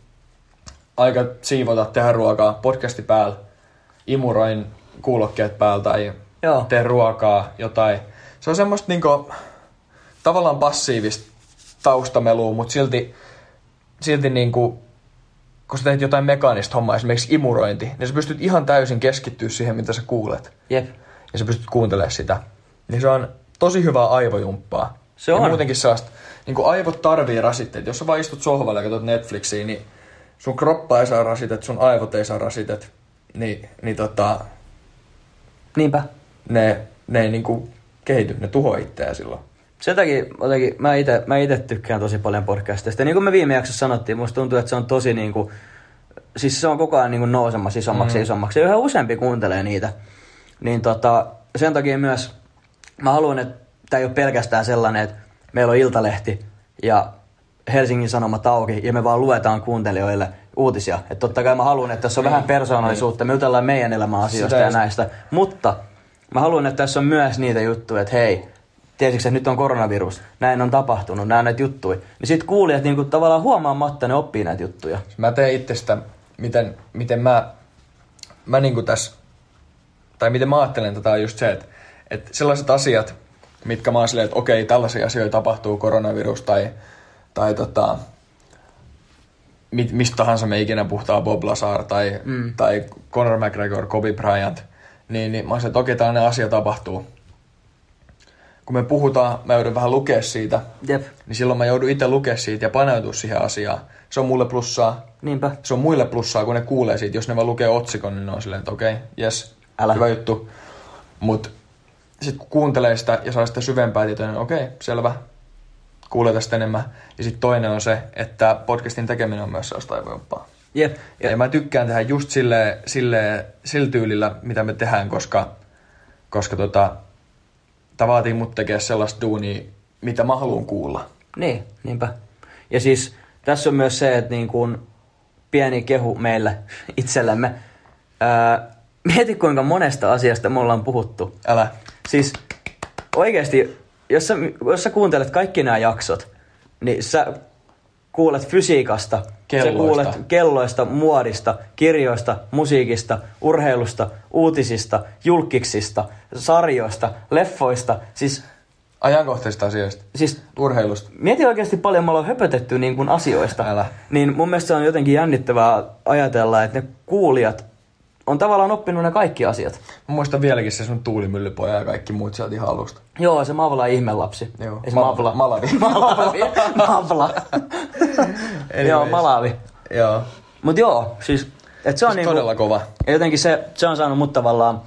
aika siivota, tehdä ruokaa, podcasti päällä, imuroin kuulokkeet päältä tai Joo. teen ruokaa, jotain. Se on semmoista niinku, tavallaan passiivista taustamelua, mutta silti, silti niinku, kun sä teet jotain mekaanista hommaa, esimerkiksi imurointi, niin sä pystyt ihan täysin keskittyä siihen, mitä sä kuulet. Jep. Ja sä pystyt kuuntelemaan sitä. Niin se on tosi hyvää aivojumppaa. Se ja on. muutenkin sellaista, niin kuin aivot tarvii rasitteet. Jos sä vaan istut sohvalle ja katsot Netflixiä, niin sun kroppa ei saa rasitet, sun aivot ei saa rasitet. Niin, niin tota, Niinpä. Ne, ne ei niinku kehity, ne tuhoaa itseään silloin. Sen takia jotenkin, mä ite, mä ite tykkään tosi paljon podcasteista. Niin kuin me viime jaksossa sanottiin, musta tuntuu, että se on tosi niin kuin, siis se on koko ajan niin kuin nousemassa isommaksi ja isommaksi. Ja yhä useampi kuuntelee niitä. Niin tota, sen takia myös mä haluan, että tämä ei ole pelkästään sellainen, että meillä on Iltalehti ja Helsingin Sanomat auki ja me vaan luetaan kuuntelijoille uutisia. Että totta kai mä haluan, että tässä on vähän persoonallisuutta, me jutellaan meidän elämän asioista Sitä ja näistä. Mutta mä haluan, että tässä on myös niitä juttuja, että hei, tiesitkö että nyt on koronavirus, näin on tapahtunut, nämä on näitä juttuja. Niin sit kuulijat niinku tavallaan huomaamatta ne oppii näitä juttuja. Mä teen itse sitä, miten, miten mä, mä niinku tässä, tai miten mä ajattelen tätä on just se, että, että sellaiset asiat, mitkä mä oon silleen, että okei, tällaisia asioita tapahtuu, koronavirus tai, tai tota, mit, mistä tahansa me ikinä puhutaan Bob Lazar tai, mm. tai Conor McGregor, Kobe Bryant, niin, niin mä olisin, että okei, tällainen asia tapahtuu. Kun me puhutaan, mä joudun vähän lukea siitä, Jep. niin silloin mä joudun itse lukea siitä ja paneutua siihen asiaan. Se on mulle plussaa. Niinpä. Se on muille plussaa, kun ne kuulee siitä. Jos ne vaan lukee otsikon, niin ne on silleen, että okei, jes, Älä. hyvä juttu. Mutta sitten kun kuuntelee sitä ja saa sitä syvempää tietoa, niin okei, selvä, kuulee tästä enemmän. Ja sitten toinen on se, että podcastin tekeminen on myös sellaista aivoimpaa. Jep. Ja, ja mä tykkään tehdä just sille, sille, sillä tyylillä, mitä me tehdään, koska, koska tota, tämä vaatii mut tekee sellaista duunia, mitä mä haluan kuulla. Niin, niinpä. Ja siis tässä on myös se, että niin kuin pieni kehu meille itsellemme. Ää, mieti kuinka monesta asiasta me ollaan puhuttu. Älä. Siis oikeasti, jos sä, jos sä kuuntelet kaikki nämä jaksot, niin sä kuulet fysiikasta, Kelloista. sä kuulet kelloista, muodista, kirjoista, musiikista, urheilusta, uutisista, julkiksista, sarjoista, leffoista. Siis, Ajankohtaisista asioista. siis Urheilusta. mieti oikeasti paljon me ollaan höpötetty niin kuin asioista. Älä. Niin mun mielestä se on jotenkin jännittävää ajatella, että ne kuulijat on tavallaan oppinut ne kaikki asiat. Mä muistan vieläkin se sun tuulimyllypoja ja kaikki muut sieltä ihan alusta. Joo, se Mavla ihmelapsi. Joo. Ei se Ma- Mavla. Malavi. Malavi. Mavla. joo, Malavi. Joo. Mut joo, siis, et se on Siis niinku, todella kova. jotenkin se, se on saanut mut tavallaan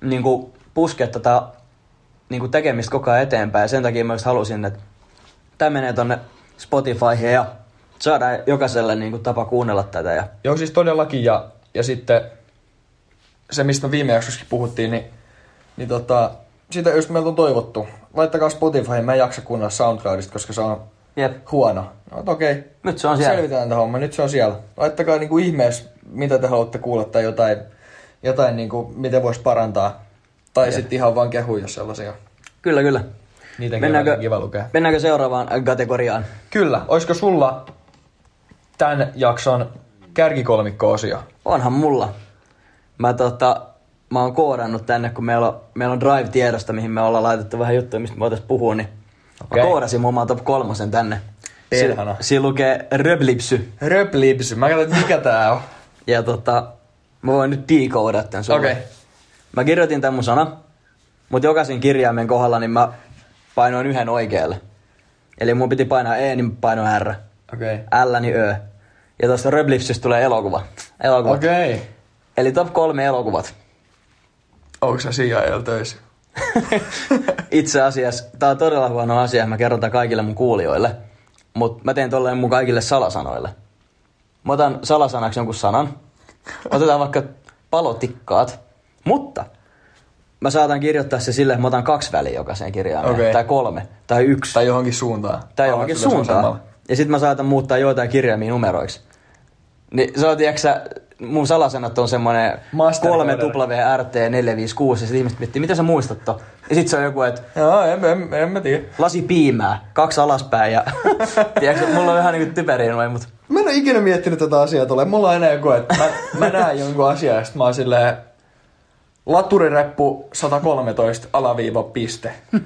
niinku puskea tätä niinku tekemistä koko ajan eteenpäin. Ja sen takia mä just halusin, että tämä menee tonne Spotifyhin ja saadaan jokaiselle niinku tapa kuunnella tätä. Ja Joo, siis todellakin. Ja, ja sitten se, mistä me viime jaksossakin puhuttiin, niin, niin tota, sitä just meiltä on toivottu. Laittakaa Spotify, mä en jaksa kuunnella SoundCloudista, koska se on jep, huono. No, okei, nyt se on siellä. selvitään tämä homma, nyt se on siellä. Laittakaa niinku ihmeessä, mitä te haluatte kuulla tai jotain, jotain niinku, miten voisi parantaa. Tai sitten ihan vaan kehuja sellaisia. Kyllä, kyllä. Niitä Mennäänkö, kiva lukea. mennäänkö seuraavaan kategoriaan? Kyllä. Olisiko sulla tämän jakson kärkikolmikko-osio? Onhan mulla. Mä tota, mä oon koodannut tänne, kun meillä on, meillä on Drive-tiedosta, mihin me ollaan laitettu vähän juttuja, mistä me voitais puhua, niin Okei. mä koodasin mun oman top kolmosen tänne. Perhana. Si- siinä lukee Röblipsy. Röplipsy. Mä katsoin, mikä tää on. Ja tota, mä voin nyt decodea tän sulle. Okei. Mä kirjoitin tän mun sana, mutta jokaisen kirjaimen kohdalla niin mä painoin yhden oikealle. Eli mun piti painaa E, niin painoin R. Okei. L, niin Ö. Ja tuosta Röblipsystä tulee elokuva. elokuva. Okei. Eli top kolme elokuvat. Onko sä CIA töissä? Itse asiassa, tää on todella huono asia, mä kerron kaikille mun kuulijoille. Mutta mä teen tolleen mun kaikille salasanoille. Mä otan salasanaksi jonkun sanan. Otetaan vaikka palotikkaat. Mutta mä saatan kirjoittaa se silleen, että mä otan kaksi väliä jokaiseen kirjaimeen. Okei. Tai kolme. Tai yksi. Tai johonkin suuntaan. tai johonkin suuntaan. Ja sitten mä saatan muuttaa joitain kirjaimia numeroiksi. Niin se on, tiiäksä, mun salasanat on 3 Coder. WRT 456 ja sit ihmiset miettii, mitä sä muistat to? Ja sit se on joku, että Joo, en, en, en mä tiedä. lasi piimää, kaksi alaspäin ja tiedätkö, mulla on vähän niinku typeriä noin, mut Mä en ole ikinä miettinyt tätä asiaa tulee. Mulla on enää joku, että mä, mä näen jonkun asian ja sit mä oon silleen... Laturireppu 113 alaviiva piste.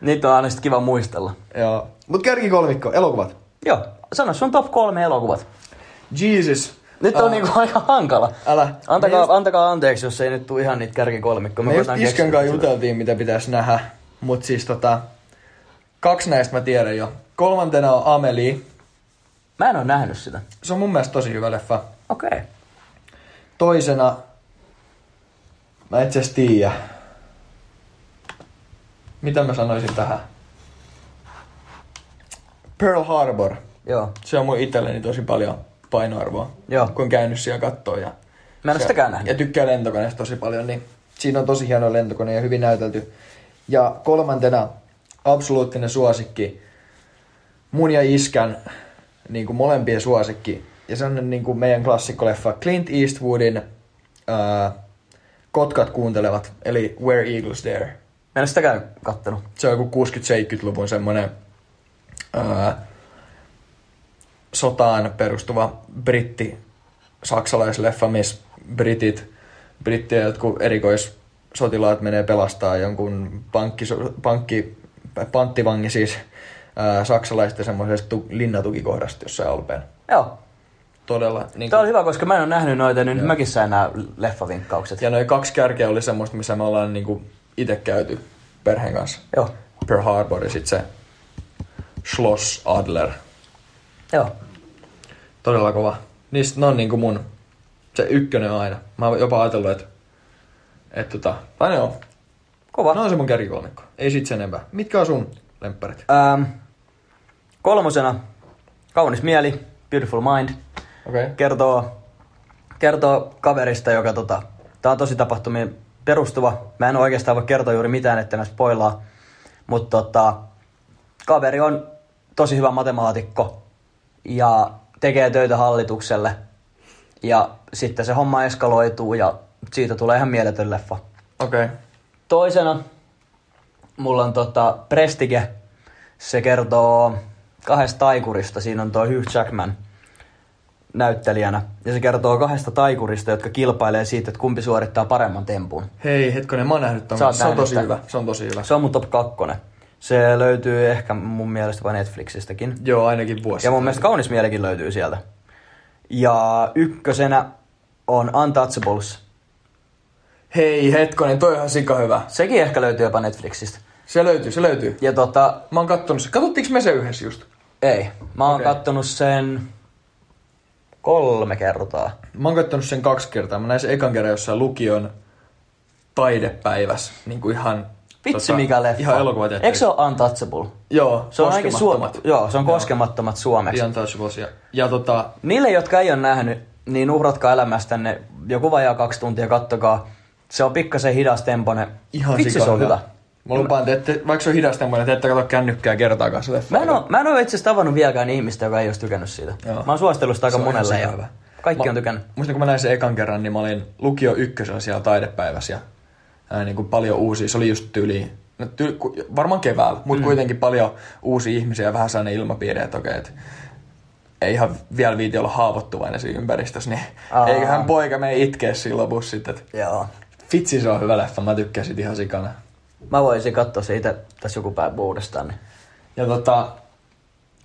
niitä on aina sit kiva muistella. Joo. Mut kärkikolmikko, elokuvat. Joo, sano sun top kolme elokuvat. Jesus. Nyt on Ah, niinku aika hankala. Älä. Me Antakaa, just- antakaa anteeksi, jos ei nyt tule ihan niitä kärkikolmikkoja. Me just koitan Iskän kanssa juteltiin, mitä pitäisi nähdä. Mut siis tota... Kaksi näistä mä tiedän jo. Kolmantena on Amelie. Mä en oo nähnyt sitä. Se on mun mielestä tosi hyvä leffa. Okei. Okay. Toisena... Mä itse asiassa tiedä. Mitä mä sanoisin tähän? Pearl Harbor. Joo. Se on mun itselleni tosi paljon painoarvoa. Joo. Kun on käynyt siellä kattoo ja... Mä en oo se- sitäkään nähnyt. Ja tykkää lentokoneesta tosi paljon, niin siinä on tosi hieno lentokone ja hyvin näytelty. Ja kolmantena absoluuttinen suosikki. Mun ja iskän niin kuin molempien suosikki. Ja se on niin kuin meidän klassikkoleffa Clint Eastwoodin ää, Kotkat kuuntelevat, eli Where Eagles Dare. Mä en sitäkään kattonut. Se on joku 60-70-luvun semmonen ää, sotaan perustuva britti saksalaisleffa, missä britit, brittien jotkut erikoissotilaat menee pelastaa jonkun pankki, pankki panttivangi siis ää, saksalaisten semmoisesta tu- linnatukikohdasta jossain Alpeen. Joo. Todella. Niin Tämä on hyvä, koska mä en ole nähnyt noita, niin nyt mäkin sain nämä leffavinkkaukset. Ja noin kaksi kärkeä oli semmoista, missä me ollaan niinku itse käyty perheen kanssa. Joo. Pearl Harbor ja sit se Schloss Adler. Joo. Todella kova. Niistä ne on niinku mun se ykkönen aina. Mä oon jopa ajatellut, että et tota, tai ne on. Kova. Ne on se mun kärkikolmikko. Ei sit sen enempää. Mitkä on sun lempparit? Ähm, kolmosena, kaunis mieli, beautiful mind. Okay. Kertoo, kertoo kaverista, joka tota, tää on tosi tapahtumiin perustuva. Mä en oikeastaan voi kertoa juuri mitään, että mä spoilaa. Mutta tota, kaveri on tosi hyvä matemaatikko ja tekee töitä hallitukselle. Ja sitten se homma eskaloituu ja siitä tulee ihan mieletön leffa. Okei. Okay. Toisena mulla on tota Prestige. Se kertoo kahdesta taikurista. Siinä on tuo Hugh Jackman näyttelijänä. Ja se kertoo kahdesta taikurista, jotka kilpailee siitä, että kumpi suorittaa paremman tempun. Hei, hetkonen, mä oon nähnyt oot Se on tosi hyvä. Se on tosi hyvä. Se on mun top 2. Se löytyy ehkä mun mielestä vain Netflixistäkin. Joo, ainakin vuosi. Ja mun mielestä kaunis mielikin löytyy sieltä. Ja ykkösenä on Untouchables. Hei, hetkonen, toi on ihan sika hyvä. Sekin ehkä löytyy jopa Netflixistä. Se löytyy, se löytyy. Ja tota, Mä oon kattonut se. Katsottiinko me se yhdessä just? ei. Mä oon Okei. kattonut sen kolme kertaa. Mä oon kattonut sen kaksi kertaa. Mä näin sen ekan kerran jossain lukion taidepäivässä. Niin kuin ihan... Vitsi mikä leffa. Ihan elokuvateatterissa. Eikö se ole Untouchable? Joo, Se on ainakin koskemattomat. suom... Joo, se on koskemattomat suomeksi. The Untouchables. Ja, ja tota, Niille, jotka ei ole nähnyt, niin uhratkaa elämästänne joku vajaa kaksi tuntia, kattokaa. Se on pikkasen hidas tempone. ihan Vitsi, sika se on hyvä. Mä lupaan, että ette, vaikka se on hidasta, niin te ette katso kännykkää kertaakaan se leffa. Mä en, oo, mä en ole itse asiassa tavannut vieläkään ihmistä, joka ei olisi tykännyt siitä. Joo. Mä oon suositellut sitä aika Se monelle ja hyvä. kaikki Mä- on tykännyt. Muistan, kun mä näin sen ekan kerran, niin mä olin lukio ykkösellä siellä taidepäivässä ja ää, niin kuin paljon uusia. Se oli just tyyli, no, tyy, ku- varmaan keväällä, mutta mm. kuitenkin paljon uusia ihmisiä ja vähän sellainen ilmapiiri, että okei, että ei ihan vielä viiti olla haavoittuvainen siinä ympäristössä, niin Aa. eiköhän poika mene itkeä siinä lopussa sitten. Joo. Vitsi, se on hyvä leffa, mä tykkään sit ihan sikana. Mä voisin katsoa se itse tässä joku päivä uudestaan. Niin. Ja tota,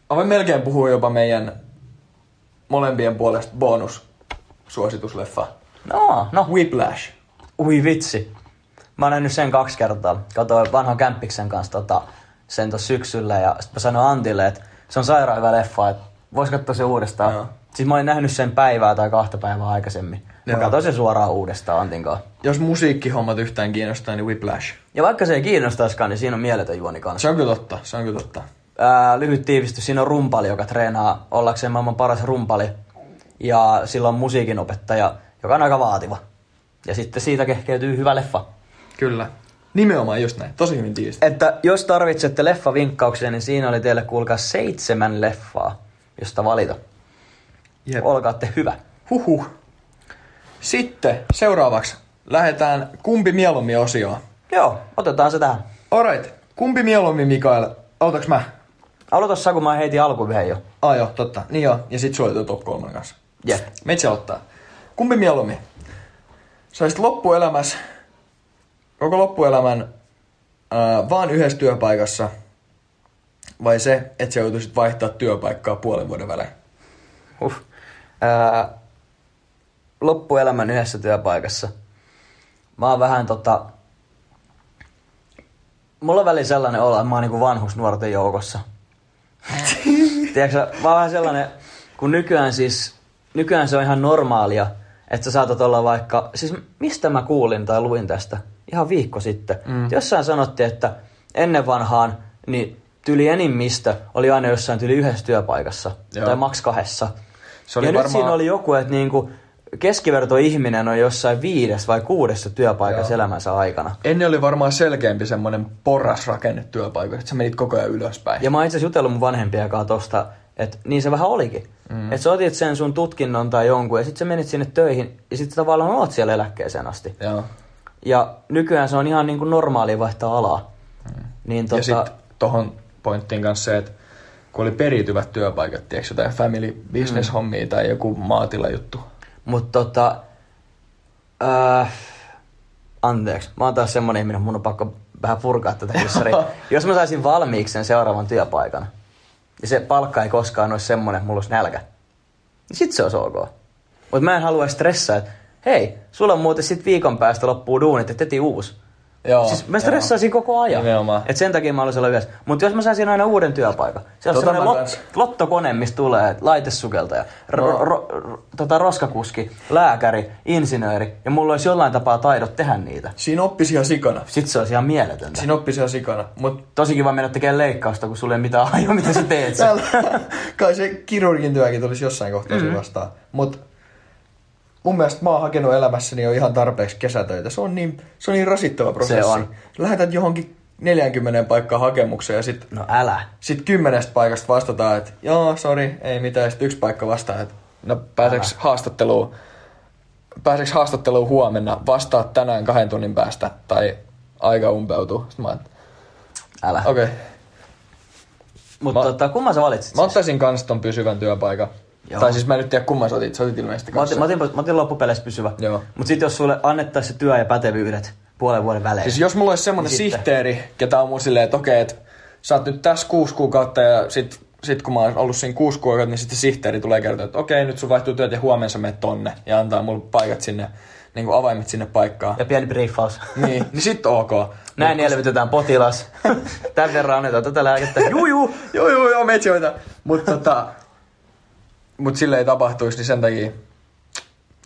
mä voin melkein puhua jopa meidän molempien puolesta bonus suositusleffa. No, no. Whiplash. Ui vitsi. Mä oon nähnyt sen kaksi kertaa. Katoin vanhan kämppiksen kanssa tota, sen tuossa syksyllä ja sit mä sanoin Antille, että se on sairaan hyvä leffa, että vois katsoa se uudestaan. Joo. Siis mä olin nähnyt sen päivää tai kahta päivää aikaisemmin. Mä Joo. katsoin sen suoraan uudestaan Antin kanssa. Jos musiikkihommat yhtään kiinnostaa, niin Whiplash. Ja vaikka se ei kiinnostaiskaan, niin siinä on mieletön juoni kanssa. Se on kyllä totta, se on kyllä totta. Ää, lyhyt tiivistys, siinä on rumpali, joka treenaa ollakseen maailman paras rumpali. Ja sillä on musiikinopettaja, joka on aika vaativa. Ja sitten siitä kehkeytyy hyvä leffa. Kyllä. Nimenomaan just näin, tosi hyvin tiivistä. Että jos tarvitsette leffavinkkauksia, niin siinä oli teille kuulkaa seitsemän leffaa, josta valita. Jep. Olkaatte hyvä. Huhhuh. Sitten seuraavaksi lähdetään kumpi mieluummin osioon. Joo, otetaan se tähän. Alright, kumpi mieluummin Mikael? Aloitaks mä? Aloita sä, kun mä heitin alkuun yhden jo. Ah joo, totta. Niin joo, ja sit tuo top kolmen kanssa. Jep. Meitsi aloittaa. Kumpi mieluummin? Saisit loppuelämässä, koko loppuelämän ää, vaan yhdessä työpaikassa, vai se, että sä joutuisit vaihtaa työpaikkaa puolen vuoden välein? Uh. Ää, loppuelämän yhdessä työpaikassa. Mä oon vähän tota... Mulla on väliin sellainen olo, että mä oon niinku vanhus nuorten joukossa. Tiedätkö, mä oon vähän sellainen, kun nykyään siis, nykyään se on ihan normaalia, että sä saatat olla vaikka, siis mistä mä kuulin tai luin tästä ihan viikko sitten. Mm. Jossain sanottiin, että ennen vanhaan, niin tyli enimmistä oli aina jossain tyli yhdessä työpaikassa, Joo. tai maks kahdessa. Se oli ja varmaan- nyt siinä oli joku, että niinku keskiverto ihminen on jossain viides vai kuudessa työpaikassa Joo. elämänsä aikana. Ennen oli varmaan selkeämpi semmoinen porrasrakenne työpaikoissa, että sä menit koko ajan ylöspäin. Ja mä oon itse asiassa jutellut mun vanhempien kanssa tosta, että niin se vähän olikin. Mm. Että sä otit sen sun tutkinnon tai jonkun ja sitten sä menit sinne töihin ja sitten tavallaan oot siellä eläkkeeseen asti. Joo. Ja nykyään se on ihan niin kuin normaali vaihtaa alaa. Mm. Niin Tota... Ja sitten tohon pointtiin kanssa se, että kun oli periytyvät työpaikat, tiedätkö, jotain family business hommia tai joku maatila juttu. Mutta tota, äh, anteeksi, mä oon taas semmonen ihminen, mun on pakko vähän purkaa tätä kissaria. Jos mä saisin valmiiksi sen seuraavan työpaikan, ja se palkka ei koskaan olisi semmonen, että mulla olisi nälkä, niin sit se olisi ok. Mutta mä en halua stressaa, että hei, sulla on muuten sit viikon päästä loppuu duunit, että heti uusi. Joo, Siis mä stressaisin koko ajan. Nimenomaan. Et sen takia mä haluaisin olla yhdessä. Mutta jos mä saisin aina uuden työpaikan. Se on Tota semmoinen mä lot, lottokone, mistä tulee laitesukeltaja, ro, No. ro, ro, tota roskakuski, lääkäri, insinööri. Ja mulla olisi jollain tapaa taidot tehdä niitä. Siinä oppisi ihan sikana. Sitten se olisi ihan mieletöntä. Siinä oppisi ihan sikana. Mut Tosi kiva mennä tekemään leikkausta, kun sulla ei mitään ajoa, mitä sä teet. kai se kirurgin työkin tulisi jossain kohtaa mm-hmm. vastaan. Mut mun mielestä mä oon hakenut elämässäni jo ihan tarpeeksi kesätöitä. Se on niin, se on niin rasittava prosessi. on. Lähetät johonkin 40 paikkaa hakemukseen ja sit, No älä. sit kymmenestä paikasta vastataan, että joo, sori, ei mitään. Ja sit yksi paikka vastaa, että no pääseks haastatteluun, pääseks haastatteluun huomenna, vastaa tänään kahden tunnin päästä tai aika umpeutuu. Sitten mä oon, Älä. okei. Okay. Mutta tota, kumman sä valitsit? Mä siis? ottaisin kans ton pysyvän työpaikan. Joo. Tai siis mä en nyt tiedä kumman sä otit. Sä otit ilmeisesti Mä otin, kanssa. mä otin, mä otin loppupeleissä pysyvä. Joo. Mutta sitten jos sulle annettaisiin se työ ja pätevyydet puolen vuoden välein. Siis jos mulla olisi semmonen Niin sitten. sihteeri, ketä on mun silleen, että okei, että sä oot nyt tässä kuusi kuukautta ja sit, sit kun mä oon ollut siinä kuusi kuukautta, niin sitten sihteeri tulee kertoa, että okei, nyt sun vaihtuu työt ja huomenna sä menet tonne ja antaa mulle paikat sinne, niin kuin avaimet sinne paikkaan. Ja pieni briefaus. niin, niin sit ok. Näin elvytetään potilas. Tän verran annetaan tätä lääkettä. Juu, juu. Joo, joo, joo, metsi hoitaa. Mutta tota, mut sille ei tapahtuisi, niin sen takia,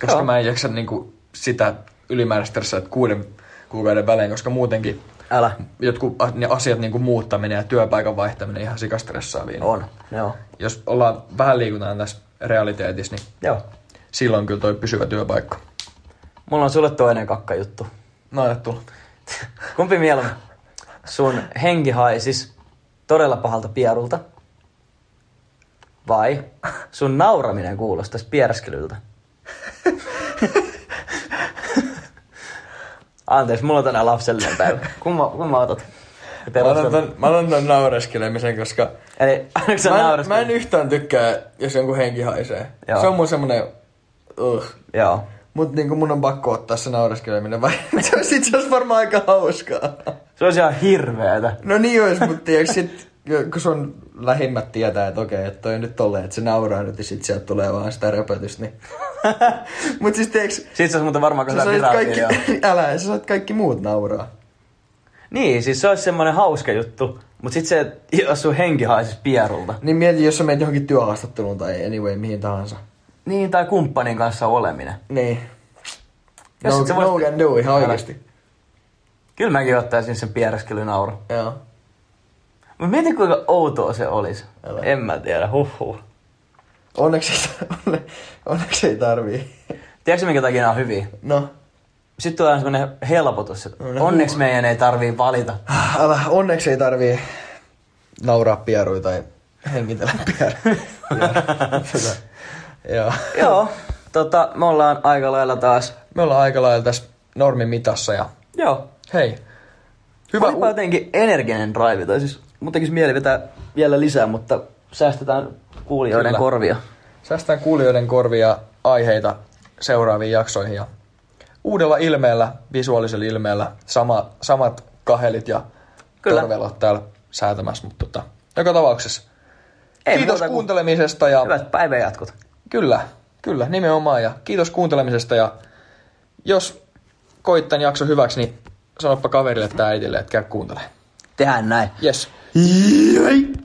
koska Joo. mä en jaksa niinku sitä ylimääräistä että kuuden kuukauden välein, koska muutenkin Älä. jotkut ne asiat niin kuin muuttaminen ja työpaikan vaihtaminen ihan sikastressaavia. niin On. Joo. Jos ollaan vähän liikutaan tässä realiteetissa, niin Joo. silloin kyllä toi pysyvä työpaikka. Mulla on sulle toinen kakkajuttu. No tullut. Kumpi mieluummin? Sun henki haisis todella pahalta pierulta. Vai sun nauraminen kuulostaisi pierskelyltä? Anteeksi, mulla on tänään lapsellinen päivä. Kumma, kumma otat? Mä otan, ton, mä otan ton naureskelemisen, koska Eli mä en, mä en yhtään tykkää, jos jonkun henki haisee. Joo. Se on mun semmonen, uh. Joo. Mut niinku mun on pakko ottaa se naureskeleminen, vai se olisi itse asiassa varmaan aika hauskaa. Se olisi ihan hirveetä. No niin olisi, mutta tiiäks sit, kun sun lähimmät tietää, että okei, että toi nyt tolleen, että se nauraa nyt ja sit sieltä tulee vaan sitä röpötystä, niin... Mut siis tiiäks, Sitten se olisi muuten varmaan sä kyllä sait kaikki, älä, sä sait kaikki muut nauraa. Niin, siis se olisi semmoinen hauska juttu. Mutta sitten se, jos sun henki haisisi pierulta. Niin mieti, jos sä menet johonkin työhaastatteluun tai anyway, mihin tahansa. Niin, tai kumppanin kanssa oleminen. Niin. Jos no, sit sä no voisit- can do, ihan Älä. oikeesti. Kyllä mäkin ottaisin sen piereskelynauru. Joo. Mutta mieti kuinka outoa se olisi. Älä. En mä tiedä, huhhuh. Onneksi, onne, onneksi ei tarvii. Tiedätkö minkä takia nämä on hyviä? No, Sitten tulee semmoinen helpotus, että No ne onneksi meidän ei tarvii valita. älä, onneksi ei tarvii nauraa pieruja tai hengitellä pieruja. Joo. Joo, tota, me ollaan aika lailla taas. Me ollaan aika lailla tässä normin mitassa ja Joo. hei. Hyvä Olipa u- jotenkin energinen drive, tai siis mun tekisi mieli vetää vielä lisää, mutta säästetään kuulijoiden Kyllä. korvia. Säästään kuulijoiden korvia aiheita seuraaviin jaksoihin ja uudella ilmeellä, visuaalisella ilmeellä, sama, samat kahelit ja Kyllä. torvelot täällä säätämässä, mutta tota, joka tapauksessa. Ei kiitos kuuntelemisesta ja Hyvät päivänjatkot. kyllä, kyllä, nimenomaan ja kiitos kuuntelemisesta ja jos koit tämän jakson hyväksi, niin sanoppa kaverille tai äitille, että käy kuuntelemaan. Tehdään näin. Yes. Yay!